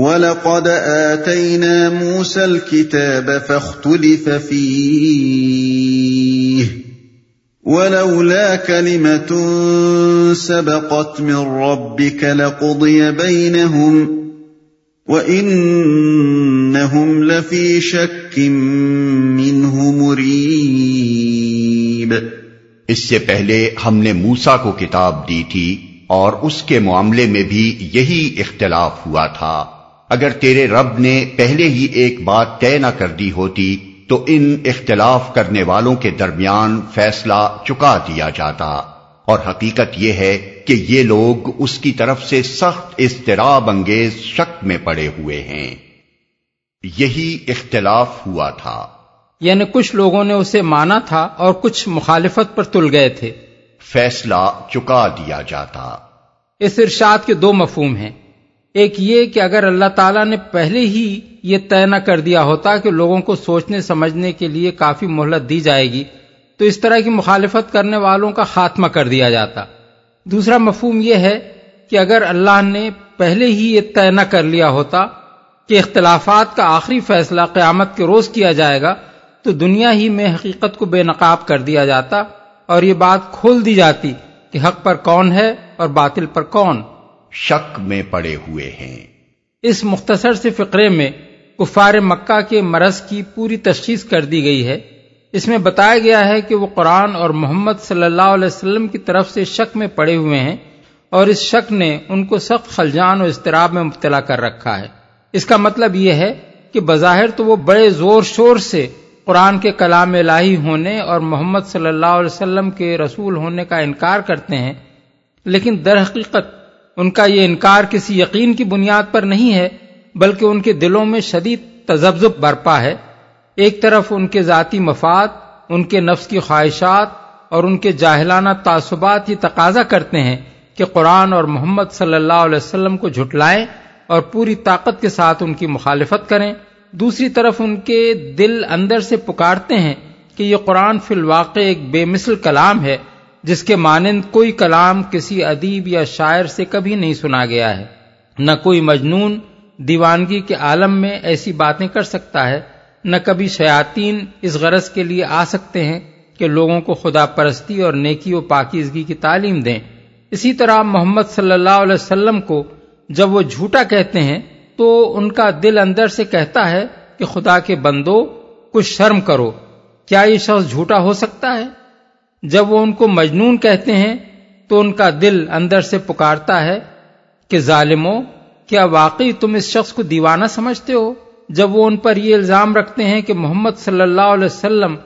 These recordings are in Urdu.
وَلَقَدْ آتَيْنَا مُوسَى الْكِتَابَ فَاخْتُلِفَ فِيهِ وَلَوْلَا كَلِمَةٌ سَبَقَتْ مِنْ رَبِّكَ لَقُضِيَ بَيْنَهُمْ وَإِنَّهُمْ لَفِي شَكٍّ مِّنْهُ مُرِيبٍ اس سے پہلے ہم نے موسا کو کتاب دی تھی اور اس کے معاملے میں بھی یہی اختلاف ہوا تھا۔ اگر تیرے رب نے پہلے ہی ایک بات طے نہ کر دی ہوتی تو ان اختلاف کرنے والوں کے درمیان فیصلہ چکا دیا جاتا۔ اور حقیقت یہ ہے کہ یہ لوگ اس کی طرف سے سخت اضطراب انگیز شک میں پڑے ہوئے ہیں۔ یہی اختلاف ہوا تھا۔ یعنی کچھ لوگوں نے اسے مانا تھا اور کچھ مخالفت پر تل گئے تھے۔ فیصلہ چکا دیا جاتا۔ اس ارشاد کے دو مفہوم ہیں۔ ایک یہ کہ اگر اللہ تعالیٰ نے پہلے ہی یہ طے نہ کر دیا ہوتا کہ لوگوں کو سوچنے سمجھنے کے لیے کافی مہلت دی جائے گی، تو اس طرح کی مخالفت کرنے والوں کا خاتمہ کر دیا جاتا۔ دوسرا مفہوم یہ ہے کہ اگر اللہ نے پہلے ہی یہ طے نہ کر لیا ہوتا کہ اختلافات کا آخری فیصلہ قیامت کے روز کیا جائے گا، تو دنیا ہی میں حقیقت کو بے نقاب کر دیا جاتا اور یہ بات کھول دی جاتی کہ حق پر کون ہے اور باطل پر کون۔ شک میں پڑے ہوئے ہیں۔ اس مختصر سے فقرے میں کفار مکہ کے مرض کی پوری تشخیص کر دی گئی ہے۔ اس میں بتایا گیا ہے کہ وہ قرآن اور محمد صلی اللہ علیہ وسلم کی طرف سے شک میں پڑے ہوئے ہیں اور اس شک نے ان کو سخت خلجان اور اضطراب میں مبتلا کر رکھا ہے۔ اس کا مطلب یہ ہے کہ بظاہر تو وہ بڑے زور شور سے قرآن کے کلام الہی ہونے اور محمد صلی اللہ علیہ وسلم کے رسول ہونے کا انکار کرتے ہیں، لیکن در حقیقت ان کا یہ انکار کسی یقین کی بنیاد پر نہیں ہے، بلکہ ان کے دلوں میں شدید تجزب برپا ہے۔ ایک طرف ان کے ذاتی مفاد، ان کے نفس کی خواہشات اور ان کے جاہلانہ تعصبات یہ تقاضا کرتے ہیں کہ قرآن اور محمد صلی اللہ علیہ وسلم کو جھٹلائیں اور پوری طاقت کے ساتھ ان کی مخالفت کریں۔ دوسری طرف ان کے دل اندر سے پکارتے ہیں کہ یہ قرآن فی الواقع ایک بے مثل کلام ہے۔ جس کے مانند کوئی کلام کسی ادیب یا شاعر سے کبھی نہیں سنا گیا ہے۔ نہ کوئی مجنون دیوانگی کے عالم میں ایسی باتیں کر سکتا ہے۔ نہ کبھی شیاطین اس غرض کے لیے آ سکتے ہیں کہ لوگوں کو خدا پرستی اور نیکی و پاکیزگی کی تعلیم دیں۔ اسی طرح محمد صلی اللہ علیہ وسلم کو جب وہ جھوٹا کہتے ہیں تو ان کا دل اندر سے کہتا ہے کہ خدا کے بندو، کچھ شرم کرو۔ کیا یہ شخص جھوٹا ہو سکتا ہے؟ جب وہ ان کو مجنون کہتے ہیں تو ان کا دل اندر سے پکارتا ہے کہ ظالموں، کیا واقعی تم اس شخص کو دیوانہ سمجھتے ہو؟ جب وہ ان پر یہ الزام رکھتے ہیں کہ محمد صلی اللہ علیہ وسلم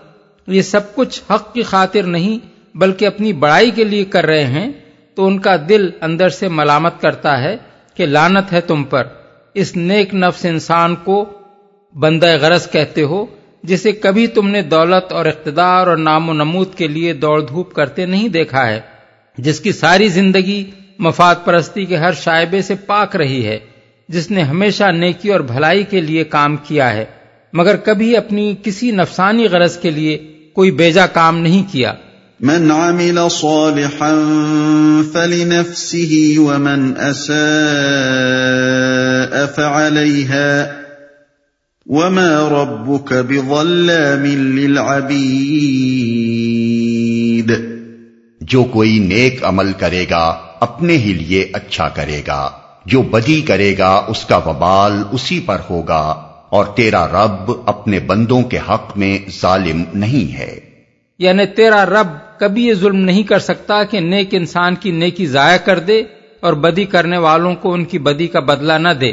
یہ سب کچھ حق کی خاطر نہیں بلکہ اپنی بڑائی کے لیے کر رہے ہیں، تو ان کا دل اندر سے ملامت کرتا ہے کہ لانت ہے تم پر۔ اس نیک نفس انسان کو بندہ غرض کہتے ہو جسے کبھی تم نے دولت اور اقتدار اور نام و نمود کے لیے دوڑ دھوپ کرتے نہیں دیکھا ہے، جس کی ساری زندگی مفاد پرستی کے ہر شائبے سے پاک رہی ہے، جس نے ہمیشہ نیکی اور بھلائی کے لیے کام کیا ہے، مگر کبھی اپنی کسی نفسانی غرض کے لیے کوئی بیجا کام نہیں کیا۔ من عمل صالحا فلنفسه ومن اساء فعليها وما ربك بظلام للعبید جو کوئی نیک عمل کرے گا اپنے ہی لیے اچھا کرے گا۔ جو بدی کرے گا اس کا وبال اسی پر ہوگا۔ اور تیرا رب اپنے بندوں کے حق میں ظالم نہیں ہے۔ یعنی تیرا رب کبھی یہ ظلم نہیں کر سکتا کہ نیک انسان کی نیکی ضائع کر دے اور بدی کرنے والوں کو ان کی بدی کا بدلہ نہ دے۔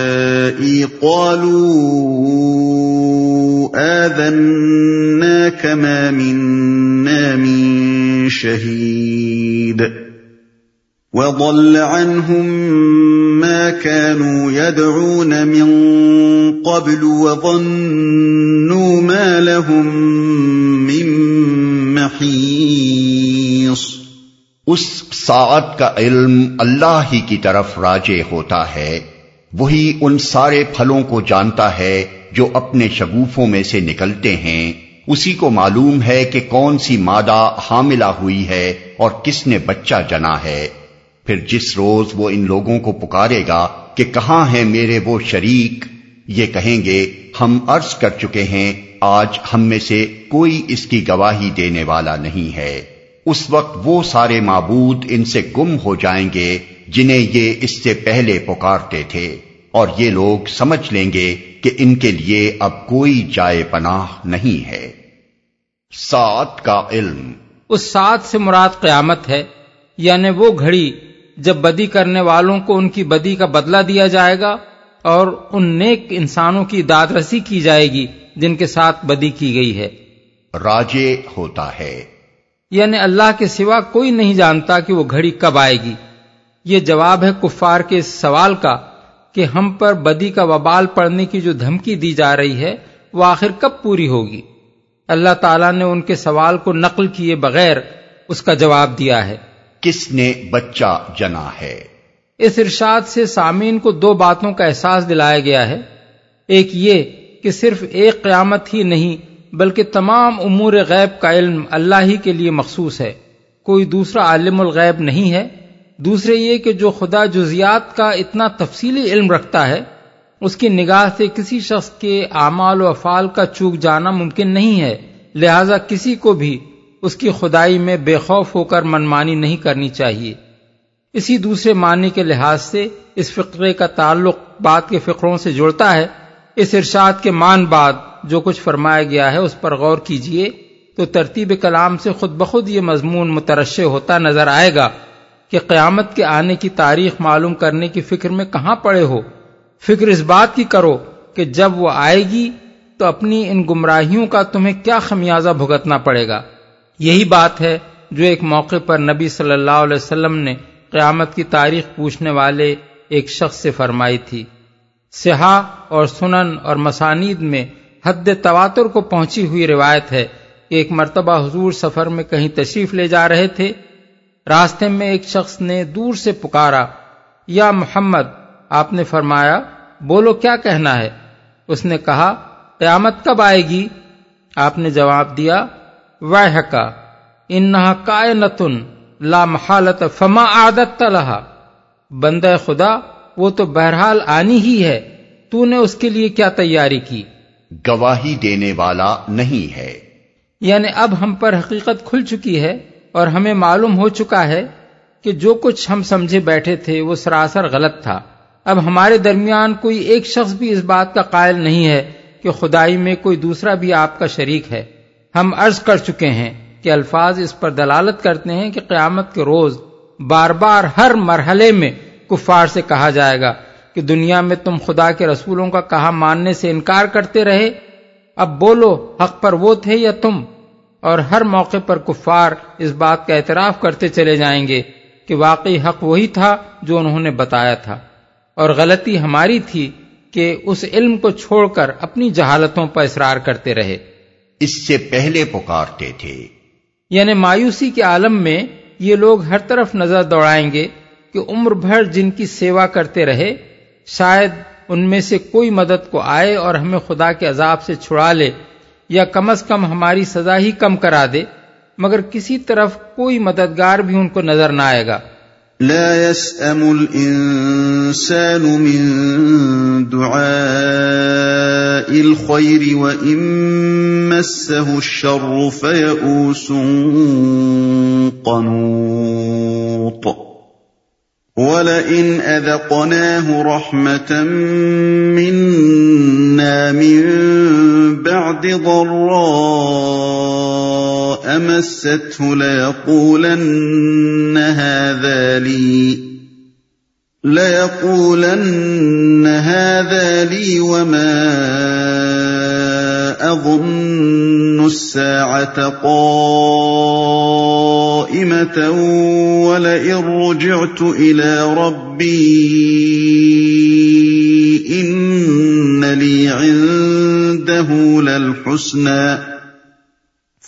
قالوا آذناك ما منا من شهيد وضل عنهم ما كانوا يدعون من قبل وظنوا ما لهم من محيص اس ساعت کا علم اللہ ہی کی طرف راجے ہوتا ہے۔ وہی ان سارے پھلوں کو جانتا ہے جو اپنے شگوفوں میں سے نکلتے ہیں۔ اسی کو معلوم ہے کہ کون سی مادہ حاملہ ہوئی ہے اور کس نے بچہ جنا ہے۔ پھر جس روز وہ ان لوگوں کو پکارے گا کہ کہاں ہیں میرے وہ شریک، یہ کہیں گے، ہم عرض کر چکے ہیں، آج ہم میں سے کوئی اس کی گواہی دینے والا نہیں ہے۔ اس وقت وہ سارے معبود ان سے گم ہو جائیں گے جنہیں یہ اس سے پہلے پکارتے تھے اور یہ لوگ سمجھ لیں گے کہ ان کے لیے اب کوئی جائے پناہ نہیں ہے۔ سات کا علم۔ اس سات سے مراد قیامت ہے یعنی وہ گھڑی جب بدی کرنے والوں کو ان کی بدی کا بدلہ دیا جائے گا اور ان نیک انسانوں کی داد رسی کی جائے گی جن کے ساتھ بدی کی گئی ہے۔ راجے ہوتا ہے۔ یعنی اللہ کے سوا کوئی نہیں جانتا کہ وہ گھڑی کب آئے گی۔ یہ جواب ہے کفار کے اس سوال کا کہ ہم پر بدی کا وبال پڑنے کی جو دھمکی دی جا رہی ہے وہ آخر کب پوری ہوگی؟ اللہ تعالیٰ نے ان کے سوال کو نقل کیے بغیر اس کا جواب دیا ہے۔ کس نے بچہ جنا ہے؟ اس ارشاد سے سامعین کو دو باتوں کا احساس دلایا گیا ہے۔ ایک یہ کہ صرف ایک قیامت ہی نہیں بلکہ تمام امور غیب کا علم اللہ ہی کے لیے مخصوص ہے۔ کوئی دوسرا عالم الغیب نہیں ہے۔ دوسرے یہ کہ جو خدا جزیات کا اتنا تفصیلی علم رکھتا ہے، اس کی نگاہ سے کسی شخص کے اعمال و افعال کا چوک جانا ممکن نہیں ہے، لہذا کسی کو بھی اس کی خدائی میں بے خوف ہو کر منمانی نہیں کرنی چاہیے۔ اسی دوسرے معنی کے لحاظ سے اس فقرے کا تعلق بات کے فقروں سے جڑتا ہے۔ اس ارشاد کے مان بعد جو کچھ فرمایا گیا ہے، اس پر غور کیجیے تو ترتیب کلام سے خود بخود یہ مضمون مترشع ہوتا نظر آئے گا۔ کہ قیامت کے آنے کی تاریخ معلوم کرنے کی فکر میں کہاں پڑے ہو؟ فکر اس بات کی کرو کہ جب وہ آئے گی تو اپنی ان گمراہیوں کا تمہیں کیا خمیازہ بھگتنا پڑے گا؟ یہی بات ہے جو ایک موقع پر نبی صلی اللہ علیہ وسلم نے قیامت کی تاریخ پوچھنے والے ایک شخص سے فرمائی تھی۔ سہا اور سنن اور مسانید میں حد تواتر کو پہنچی ہوئی روایت ہے کہ ایک مرتبہ حضور سفر میں کہیں تشریف لے جا رہے تھے راستے میں ایک شخص نے دور سے پکارا یا محمد آپ نے فرمایا بولو کیا کہنا ہے؟ اس نے کہا قیامت کب آئے گی؟ آپ نے جواب دیا وح کا انہا کائنتن لا محالت فما عادت تلہا بندہ خدا وہ تو بہرحال آنی ہی ہے تو نے اس کے لیے کیا تیاری کی؟ گواہی دینے والا نہیں ہے۔ یعنی اب ہم پر حقیقت کھل چکی ہے۔ اور ہمیں معلوم ہو چکا ہے کہ جو کچھ ہم سمجھے بیٹھے تھے وہ سراسر غلط تھا۔ اب ہمارے درمیان کوئی ایک شخص بھی اس بات کا قائل نہیں ہے کہ خدائی میں کوئی دوسرا بھی آپ کا شریک ہے۔ ہم عرض کر چکے ہیں کہ الفاظ اس پر دلالت کرتے ہیں کہ قیامت کے روز بار بار ہر مرحلے میں کفار سے کہا جائے گا کہ دنیا میں تم خدا کے رسولوں کا کہا ماننے سے انکار کرتے رہے۔ اب بولو حق پر وہ تھے یا تم؟ اور ہر موقع پر کفار اس بات کا اعتراف کرتے چلے جائیں گے کہ واقعی حق وہی تھا جو انہوں نے بتایا تھا۔ اور غلطی ہماری تھی کہ اس علم کو چھوڑ کر اپنی جہالتوں پر اصرار کرتے رہے۔ اس سے پہلے پکارتے تھے۔ یعنی مایوسی کے عالم میں یہ لوگ ہر طرف نظر دوڑائیں گے کہ عمر بھر جن کی سیوا کرتے رہے شاید ان میں سے کوئی مدد کو آئے اور ہمیں خدا کے عذاب سے چھڑا لے۔ یا کم از کم ہماری سزا ہی کم کرا دے، مگر کسی طرف کوئی مددگار بھی ان کو نظر نہ آئے گا۔ لا يسأم الإنسان من دعاء الخير وإن مسه الشر فيئوس قنوط۔ وَلَئِنْ أَذَقْنَاهُ رَحْمَةً مِنَّا مِن بَعْدِ ضَرَّاءَ مَسَّتْهُ لَيَقُولَنَّ هَٰذَا لِي، لَيَقُولَنَّ هَٰذَا لِي وَمَا أَظُنُّ السَّاعَةَ قَائِمَةً وَلَئِن رُّجِعْتُ إِلَىٰ رَبِّي إِنَّ لِي عِندَهُ لَلْحُسْنَىٰ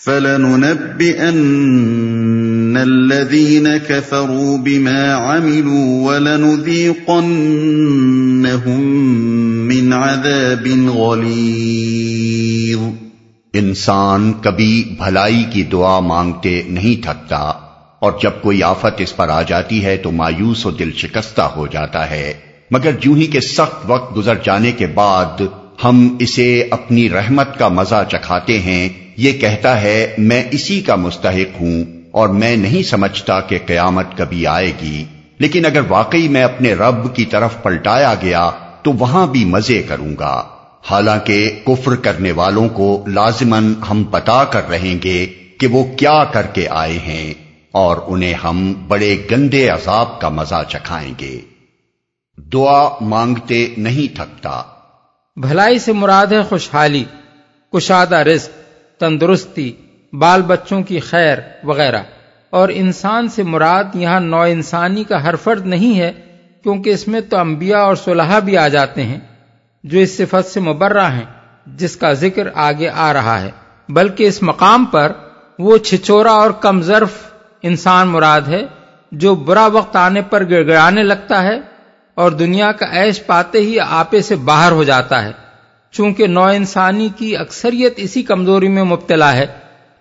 فلننبئن الذين كفروا بما عملوا ولنذيقنهم من عذاب غليظ۔ انسان کبھی بھلائی کی دعا مانگتے نہیں تھکتا، اور جب کوئی آفت اس پر آ جاتی ہے تو مایوس و دل شکستہ ہو جاتا ہے۔ مگر جو ہی کے سخت وقت گزر جانے کے بعد ہم اسے اپنی رحمت کا مزہ چکھاتے ہیں۔ یہ کہتا ہے، میں اسی کا مستحق ہوں اور میں نہیں سمجھتا کہ قیامت کبھی آئے گی۔ لیکن اگر واقعی میں اپنے رب کی طرف پلٹایا گیا، تو وہاں بھی مزے کروں گا۔ حالانکہ کفر کرنے والوں کو لازمن ہم بتا کر رہیں گے کہ وہ کیا کر کے آئے ہیں اور انہیں ہم بڑے گندے عذاب کا مزہ چکھائیں گے۔ دعا مانگتے نہیں تھکتا۔ بھلائی سے مراد ہے خوشحالی، کشادہ رزق، تندرستی، بال بچوں کی خیر وغیرہ۔ اور انسان سے مراد یہاں نو انسانی کا ہر فرد نہیں ہے، کیونکہ اس میں تو انبیاء اور صلحہ بھی آ جاتے ہیں، جو اس صفت سے مبرہ ہیں، جس کا ذکر آگے آ رہا ہے۔ بلکہ اس مقام پر وہ چھچورا اور کم ظرف انسان مراد ہے، جو برا وقت آنے پر گڑ گڑانے لگتا ہے اور دنیا کا عیش پاتے ہی آپے سے باہر ہو جاتا ہے۔ چونکہ نو انسانی کی اکثریت اسی کمزوری میں مبتلا ہے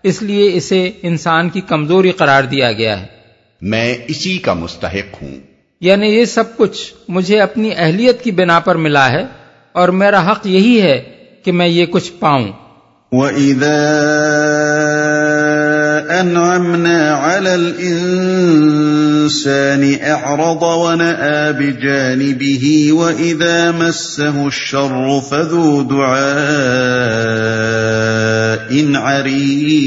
اس لیے اسے انسان کی کمزوری قرار دیا گیا ہے۔ میں اسی کا مستحق ہوں۔ یعنی یہ سب کچھ مجھے اپنی اہلیت کی بنا پر ملا ہے اور میرا حق یہی ہے کہ میں یہ کچھ پاؤں۔ وَإِذَا انعمنا على الانسان اعرض ونأى بجانبه واذا مسه الشر فذو دعاء عريض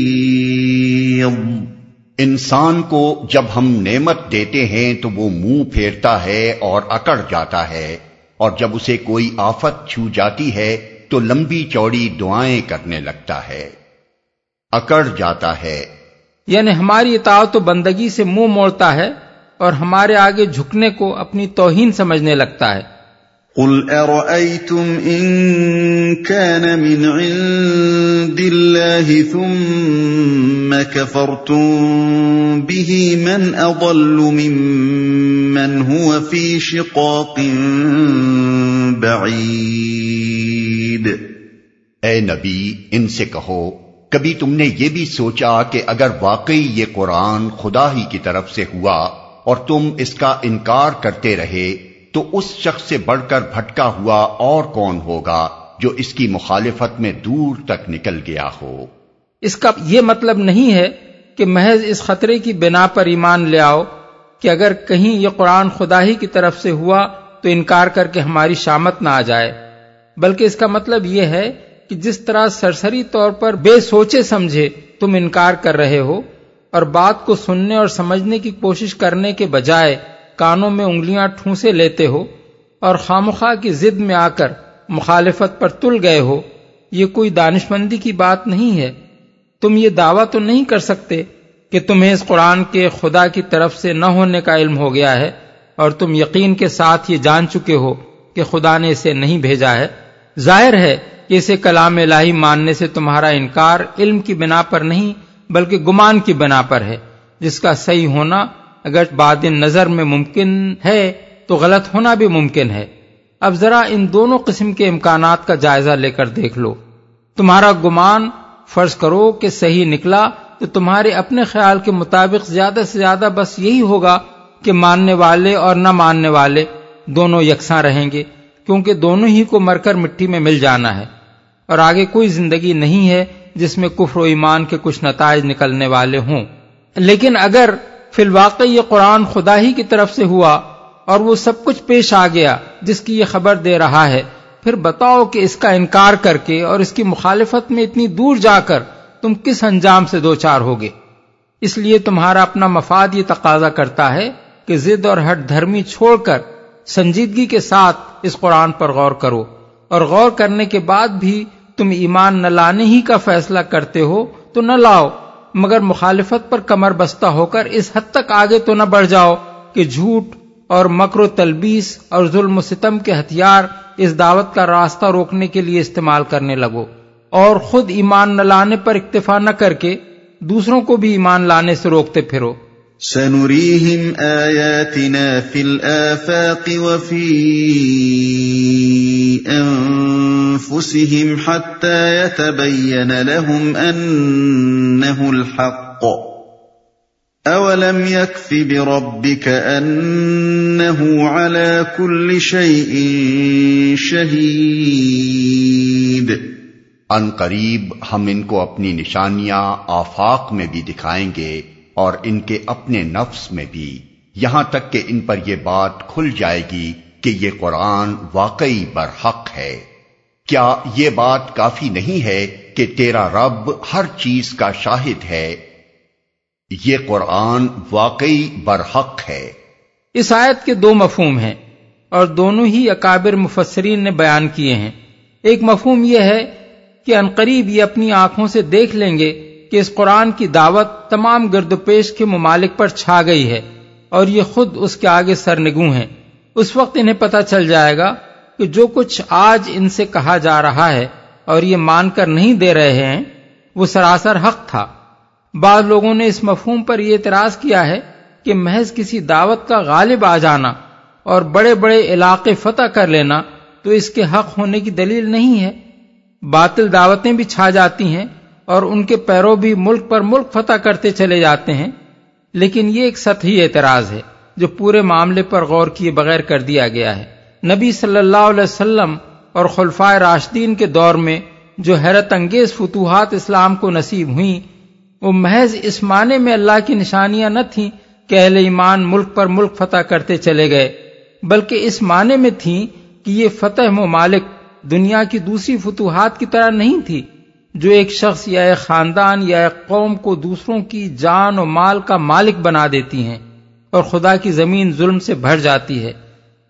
انسان کو جب ہم نعمت دیتے ہیں تو وہ منہ پھیرتا ہے اور اکڑ جاتا ہے اور جب اسے کوئی آفت چھو جاتی ہے تو لمبی چوڑی دعائیں کرنے لگتا ہے۔ اکڑ جاتا ہے۔ یعنی ہماری اطاعت و بندگی سے منہ موڑتا ہے اور ہمارے آگے جھکنے کو اپنی توہین سمجھنے لگتا ہے۔ قل ارأيتم ان كان من عند الله ثم كفرتم به من اضل ممن هو في شقاق بعيد اے نبی ان سے کہو کبھی تم نے یہ بھی سوچا کہ اگر واقعی یہ قرآن خدا ہی کی طرف سے ہوا اور تم اس کا انکار کرتے رہے، تو اس شخص سے بڑھ کر بھٹکا ہوا اور کون ہوگا جو اس کی مخالفت میں دور تک نکل گیا ہو؟ اس کا یہ مطلب نہیں ہے کہ محض اس خطرے کی بنا پر ایمان لے آؤ کہ اگر کہیں یہ قرآن خدا ہی کی طرف سے ہوا تو انکار کر کے ہماری شامت نہ آ جائے۔ بلکہ اس کا مطلب یہ ہے کہ جس طرح سرسری طور پر بے سوچے سمجھے تم انکار کر رہے ہو اور بات کو سننے اور سمجھنے کی کوشش کرنے کے بجائے کانوں میں انگلیاں ٹھونسے لیتے ہو اور خامخواہ کی زد میں آ کر مخالفت پر تل گئے ہو، یہ کوئی دانش مندی کی بات نہیں ہے۔ تم یہ دعویٰ تو نہیں کر سکتے کہ تمہیں اس قرآن کے خدا کی طرف سے نہ ہونے کا علم ہو گیا ہے اور تم یقین کے ساتھ یہ جان چکے ہو کہ خدا نے اسے نہیں بھیجا ہے۔ ظاہر ہے کہ اسے کلام الہی ماننے سے تمہارا انکار علم کی بنا پر نہیں بلکہ گمان کی بنا پر ہے، جس کا صحیح ہونا اگر بعد نظر میں ممکن ہے تو غلط ہونا بھی ممکن ہے۔ اب ذرا ان دونوں قسم کے امکانات کا جائزہ لے کر دیکھ لو۔ تمہارا گمان فرض کرو کہ صحیح نکلا تو تمہارے اپنے خیال کے مطابق زیادہ سے زیادہ بس یہی ہوگا کہ ماننے والے اور نہ ماننے والے دونوں یکساں رہیں گے۔ کیونکہ دونوں ہی کو مر کر مٹی میں مل جانا ہے اور آگے کوئی زندگی نہیں ہے جس میں کفر و ایمان کے کچھ نتائج نکلنے والے ہوں۔ لیکن اگر فی الواقع یہ قرآن خدا ہی کی طرف سے ہوا اور وہ سب کچھ پیش آ گیا جس کی یہ خبر دے رہا ہے، پھر بتاؤ کہ اس کا انکار کر کے اور اس کی مخالفت میں اتنی دور جا کر تم کس انجام سے دو چار ہوگے؟ اس لیے تمہارا اپنا مفاد یہ تقاضا کرتا ہے کہ ضد اور ہٹ دھرمی چھوڑ کر سنجیدگی کے ساتھ اس قرآن پر غور کرو اور غور کرنے کے بعد بھی تم ایمان نہ لانے ہی کا فیصلہ کرتے ہو تو نہ لاؤ، مگر مخالفت پر کمر بستہ ہو کر اس حد تک آگے تو نہ بڑھ جاؤ کہ جھوٹ اور مکر و تلبیس اور ظلم و ستم کے ہتھیار اس دعوت کا راستہ روکنے کے لیے استعمال کرنے لگو۔ اور خود ایمان نہ لانے پر اکتفا نہ کر کے دوسروں کو بھی ایمان لانے سے روکتے پھرو۔ سنريهم آياتنا في الآفاق وفي أنفسهم حتى يتبين لهم أنه الحق. أولم يكف بربك أنه على كل شيء شهيد؟ ان قریب ہم ان کو اپنی نشانیاں، آفاق میں بھی دکھائیں گے۔ اور ان کے اپنے نفس میں بھی۔ یہاں تک کہ ان پر یہ بات کھل جائے گی کہ یہ قرآن واقعی برحق ہے۔ کیا یہ بات کافی نہیں ہے کہ تیرا رب ہر چیز کا شاہد ہے؟ یہ قرآن واقعی برحق ہے۔ اس آیت کے دو مفہوم ہیں اور دونوں ہی اکابر مفسرین نے بیان کیے ہیں۔ ایک مفہوم یہ ہے کہ انقریب یہ اپنی آنکھوں سے دیکھ لیں گے کہ اس قرآن کی دعوت تمام گرد پیش کے ممالک پر چھا گئی ہے اور یہ خود اس کے آگے سرنگو ہیں۔ اس وقت انہیں پتہ چل جائے گا کہ جو کچھ آج ان سے کہا جا رہا ہے اور یہ مان کر نہیں دے رہے ہیں، وہ سراسر حق تھا۔ بعض لوگوں نے اس مفہوم پر یہ اعتراض کیا ہے کہ محض کسی دعوت کا غالب آ جانا اور بڑے بڑے علاقے فتح کر لینا تو اس کے حق ہونے کی دلیل نہیں ہے۔ باطل دعوتیں بھی چھا جاتی ہیں اور ان کے پیرو بھی ملک پر ملک فتح کرتے چلے جاتے ہیں۔ لیکن یہ ایک سطحی اعتراض ہے جو پورے معاملے پر غور کیے بغیر کر دیا گیا ہے۔ نبی صلی اللہ علیہ وسلم اور خلفائے راشدین کے دور میں جو حیرت انگیز فتوحات اسلام کو نصیب ہوئیں، وہ محض اس معنی میں اللہ کی نشانیاں نہ تھیں کہ اہل ایمان ملک پر ملک فتح کرتے چلے گئے، بلکہ اس معنی میں تھیں کہ یہ فتح ممالک دنیا کی دوسری فتوحات کی طرح نہیں تھی۔ جو ایک شخص یا ایک خاندان یا ایک قوم کو دوسروں کی جان و مال کا مالک بنا دیتی ہیں اور خدا کی زمین ظلم سے بھر جاتی ہے۔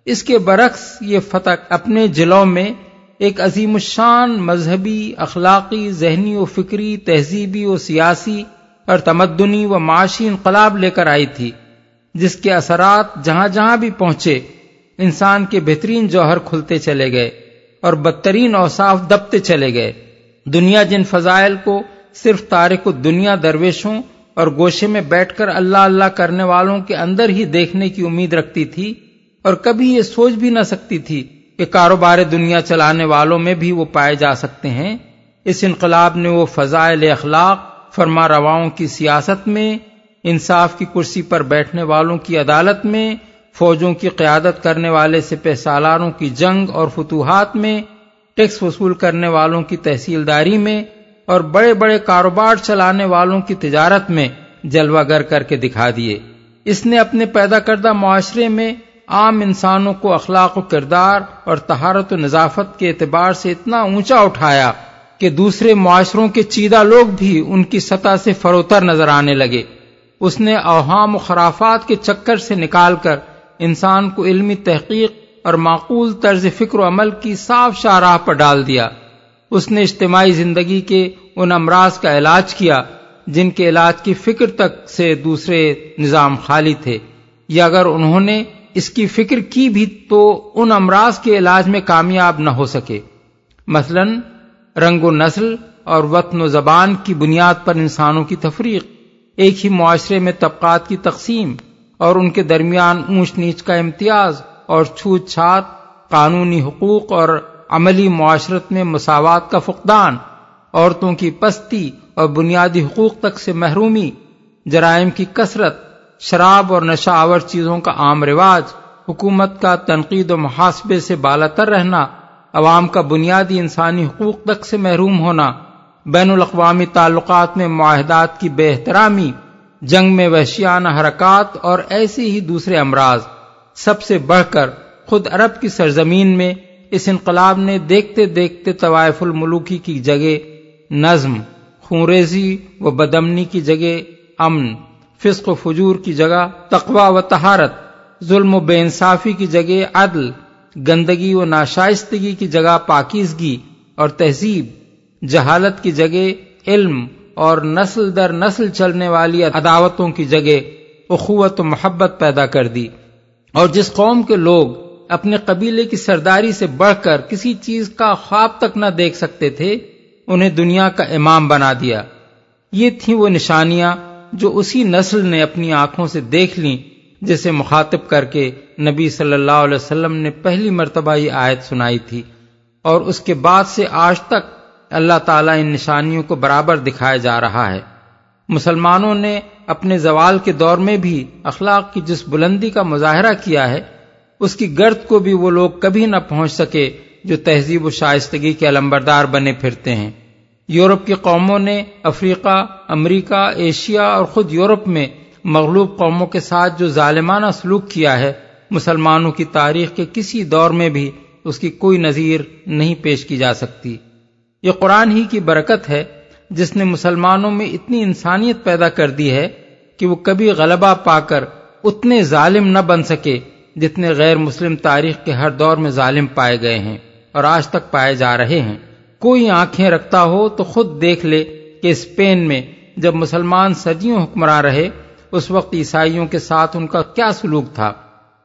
اس کے برعکس یہ فتح اپنے جلوں میں ایک عظیم الشان مذہبی، اخلاقی، ذہنی و فکری، تہذیبی و سیاسی اور تمدنی و معاشی انقلاب لے کر آئی تھی، جس کے اثرات جہاں جہاں بھی پہنچے انسان کے بہترین جوہر کھلتے چلے گئے اور بدترین اوصاف دبتے چلے گئے۔ دنیا جن فضائل کو صرف تارک دنیا درویشوں اور گوشے میں بیٹھ کر اللہ اللہ کرنے والوں کے اندر ہی دیکھنے کی امید رکھتی تھی اور کبھی یہ سوچ بھی نہ سکتی تھی کہ کاروبار دنیا چلانے والوں میں بھی وہ پائے جا سکتے ہیں۔ اس انقلاب نے وہ فضائل اخلاق، فرما رواؤں کی سیاست میں، انصاف کی کرسی پر بیٹھنے والوں کی عدالت میں، فوجوں کی قیادت کرنے والے سپہ سالاروں کی جنگ اور فتوحات میں ٹیکس وصول کرنے والوں کی تحصیلداری میں اور بڑے بڑے کاروبار چلانے والوں کی تجارت میں جلوہ گر کر کے دکھا دیے۔ اس نے اپنے پیدا کردہ معاشرے میں عام انسانوں کو اخلاق و کردار اور تہارت و نظافت کے اعتبار سے اتنا اونچا اٹھایا کہ دوسرے معاشروں کے چیدہ لوگ بھی ان کی سطح سے فروتر نظر آنے لگے۔ اس نے اوہام و خرافات کے چکر سے نکال کر انسان کو علمی تحقیق اور معقول طرز فکر و عمل کی صاف شاہراہ پر ڈال دیا۔ اس نے اجتماعی زندگی کے ان امراض کا علاج کیا جن کے علاج کی فکر تک سے دوسرے نظام خالی تھے۔ یا اگر انہوں نے اس کی فکر کی بھی تو ان امراض کے علاج میں کامیاب نہ ہو سکے۔ مثلا، رنگ و نسل اور وطن و زبان کی بنیاد پر انسانوں کی تفریق، ایک ہی معاشرے میں طبقات کی تقسیم اور ان کے درمیان اونچ نیچ کا امتیاز۔ اور چھوت چھات قانونی حقوق اور عملی معاشرت میں مساوات کا فقدان، عورتوں کی پستی اور بنیادی حقوق تک سے محرومی، جرائم کی کثرت، شراب اور نشہ آور چیزوں کا عام رواج، حکومت کا تنقید و محاسبے سے بالا تر رہنا، عوام کا بنیادی انسانی حقوق تک سے محروم ہونا، بین الاقوامی تعلقات میں معاہدات کی بے احترامی، جنگ میں وحشیانہ حرکات اور ایسے ہی دوسرے امراض۔ سب سے بڑھ کر خود عرب کی سرزمین میں اس انقلاب نے دیکھتے دیکھتے طوائف الملوکی کی جگہ نظم، خونریزی و بدمنی کی جگہ امن، فسق و فجور کی جگہ تقوا و تہارت ظلم و بے انصافی کی جگہ عدل، گندگی و ناشائستگی کی جگہ پاکیزگی اور تہذیب، جہالت کی جگہ علم اور نسل در نسل چلنے والی عداوتوں کی جگہ اخوت و محبت پیدا کر دی۔ اور جس قوم کے لوگ اپنے قبیلے کی سرداری سے بڑھ کر کسی چیز کا خواب تک نہ دیکھ سکتے تھے، انہیں دنیا کا امام بنا دیا۔ یہ تھیں وہ نشانیاں جو اسی نسل نے اپنی آنکھوں سے دیکھ لیں، جسے مخاطب کر کے نبی صلی اللہ علیہ وسلم نے پہلی مرتبہ یہ آیت سنائی تھی۔ اور اس کے بعد سے آج تک اللہ تعالیٰ ان نشانیوں کو برابر دکھایا جا رہا ہے۔ مسلمانوں نے اپنے زوال کے دور میں بھی اخلاق کی جس بلندی کا مظاہرہ کیا ہے، اس کی گرد کو بھی وہ لوگ کبھی نہ پہنچ سکے جو تہذیب و شائستگی کے علمبردار بنے پھرتے ہیں۔ یورپ کی قوموں نے افریقہ، امریکہ، ایشیا اور خود یورپ میں مغلوب قوموں کے ساتھ جو ظالمانہ سلوک کیا ہے، مسلمانوں کی تاریخ کے کسی دور میں بھی اس کی کوئی نظیر نہیں پیش کی جا سکتی۔ یہ قرآن ہی کی برکت ہے جس نے مسلمانوں میں اتنی انسانیت پیدا کر دی ہے کہ وہ کبھی غلبہ پا کر اتنے ظالم نہ بن سکے جتنے غیر مسلم تاریخ کے ہر دور میں ظالم پائے گئے ہیں اور آج تک پائے جا رہے ہیں۔ کوئی آنکھیں رکھتا ہو تو خود دیکھ لے کہ اسپین میں جب مسلمان صدیوں حکمراں رہے، اس وقت عیسائیوں کے ساتھ ان کا کیا سلوک تھا؟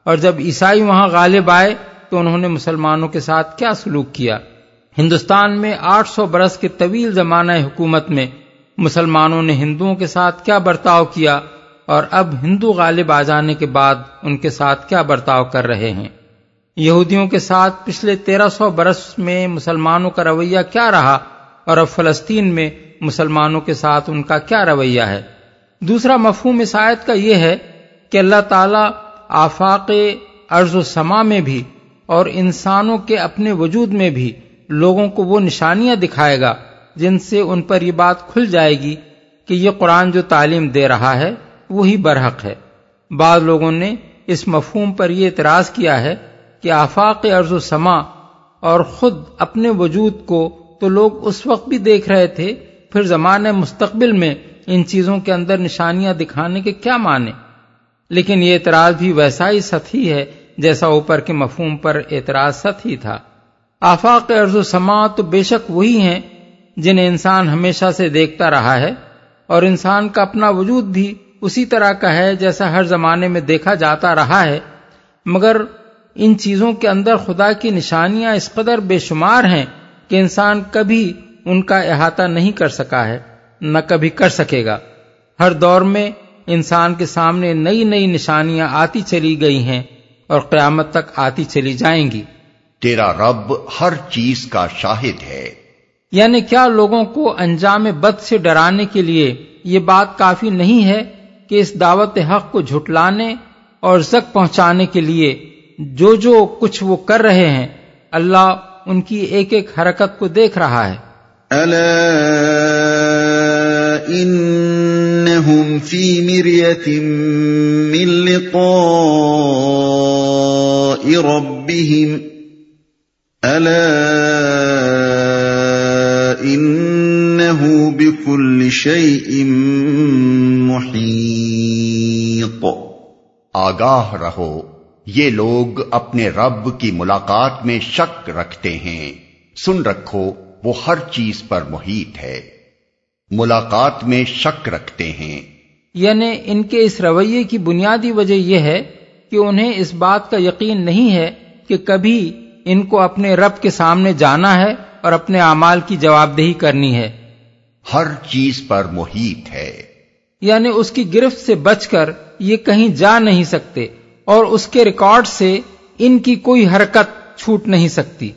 اور جب عیسائی وہاں غالب آئے تو انہوں نے مسلمانوں کے ساتھ کیا سلوک کیا؟ ہندوستان میں آٹھ سو برس کے طویل زمانہ حکومت میں مسلمانوں نے ہندوؤں کے ساتھ کیا برتاؤ کیا اور اب ہندو غالب آ جانے کے بعد ان کے ساتھ کیا برتاؤ کر رہے ہیں؟ یہودیوں کے ساتھ پچھلے تیرہ سو برس میں مسلمانوں کا رویہ کیا رہا اور اب فلسطین میں مسلمانوں کے ساتھ ان کا کیا رویہ ہے؟ دوسرا مفہوم آیت کا یہ ہے کہ اللہ تعالی آفاق ارض و سما میں بھی اور انسانوں کے اپنے وجود میں بھی لوگوں کو وہ نشانیاں دکھائے گا جن سے ان پر یہ بات کھل جائے گی کہ یہ قرآن جو تعلیم دے رہا ہے، وہی برحق ہے۔ بعض لوگوں نے اس مفہوم پر یہ اعتراض کیا ہے کہ آفاق ارض و سما اور خود اپنے وجود کو تو لوگ اس وقت بھی دیکھ رہے تھے، پھر زمانے مستقبل میں ان چیزوں کے اندر نشانیاں دکھانے کے کیا معنی؟ لیکن یہ اعتراض بھی ویسا ہی سطحی ہے جیسا اوپر کے مفہوم پر اعتراض سطحی تھا۔ آفاق ارض و سما تو بے شک وہی ہیں جنہیں انسان ہمیشہ سے دیکھتا رہا ہے اور انسان کا اپنا وجود بھی اسی طرح کا ہے جیسا ہر زمانے میں دیکھا جاتا رہا ہے۔ مگر ان چیزوں کے اندر خدا کی نشانیاں اس قدر بے شمار ہیں کہ انسان کبھی ان کا احاطہ نہیں کر سکا ہے، نہ کبھی کر سکے گا۔ ہر دور میں انسان کے سامنے نئی نئی نشانیاں آتی چلی گئی ہیں اور قیامت تک آتی چلی جائیں گی۔ تیرا رب ہر چیز کا شاہد ہے۔ یعنی کیا لوگوں کو انجام بد سے ڈرانے کے لیے یہ بات کافی نہیں ہے کہ اس دعوت حق کو جھٹلانے اور زک پہنچانے کے لیے جو جو کچھ وہ کر رہے ہیں اللہ ان کی ایک ایک حرکت کو دیکھ رہا ہے۔ انہم فی مریت من لقاء ربهم الا انہو بکل شیء محیط آگاہ رہو یہ لوگ اپنے رب کی ملاقات میں شک رکھتے ہیں۔ سن رکھو وہ ہر چیز پر محیط ہے۔ ملاقات میں شک رکھتے ہیں۔ یعنی ان کے اس رویے کی بنیادی وجہ یہ ہے کہ انہیں اس بات کا یقین نہیں ہے کہ کبھی ان کو اپنے رب کے سامنے جانا ہے اور اپنے اعمال کی جواب دہی کرنی ہے۔ ہر چیز پر محیط ہے۔ یعنی اس کی گرفت سے بچ کر یہ کہیں جا نہیں سکتے اور اس کے ریکارڈ سے ان کی کوئی حرکت چھوٹ نہیں سکتی۔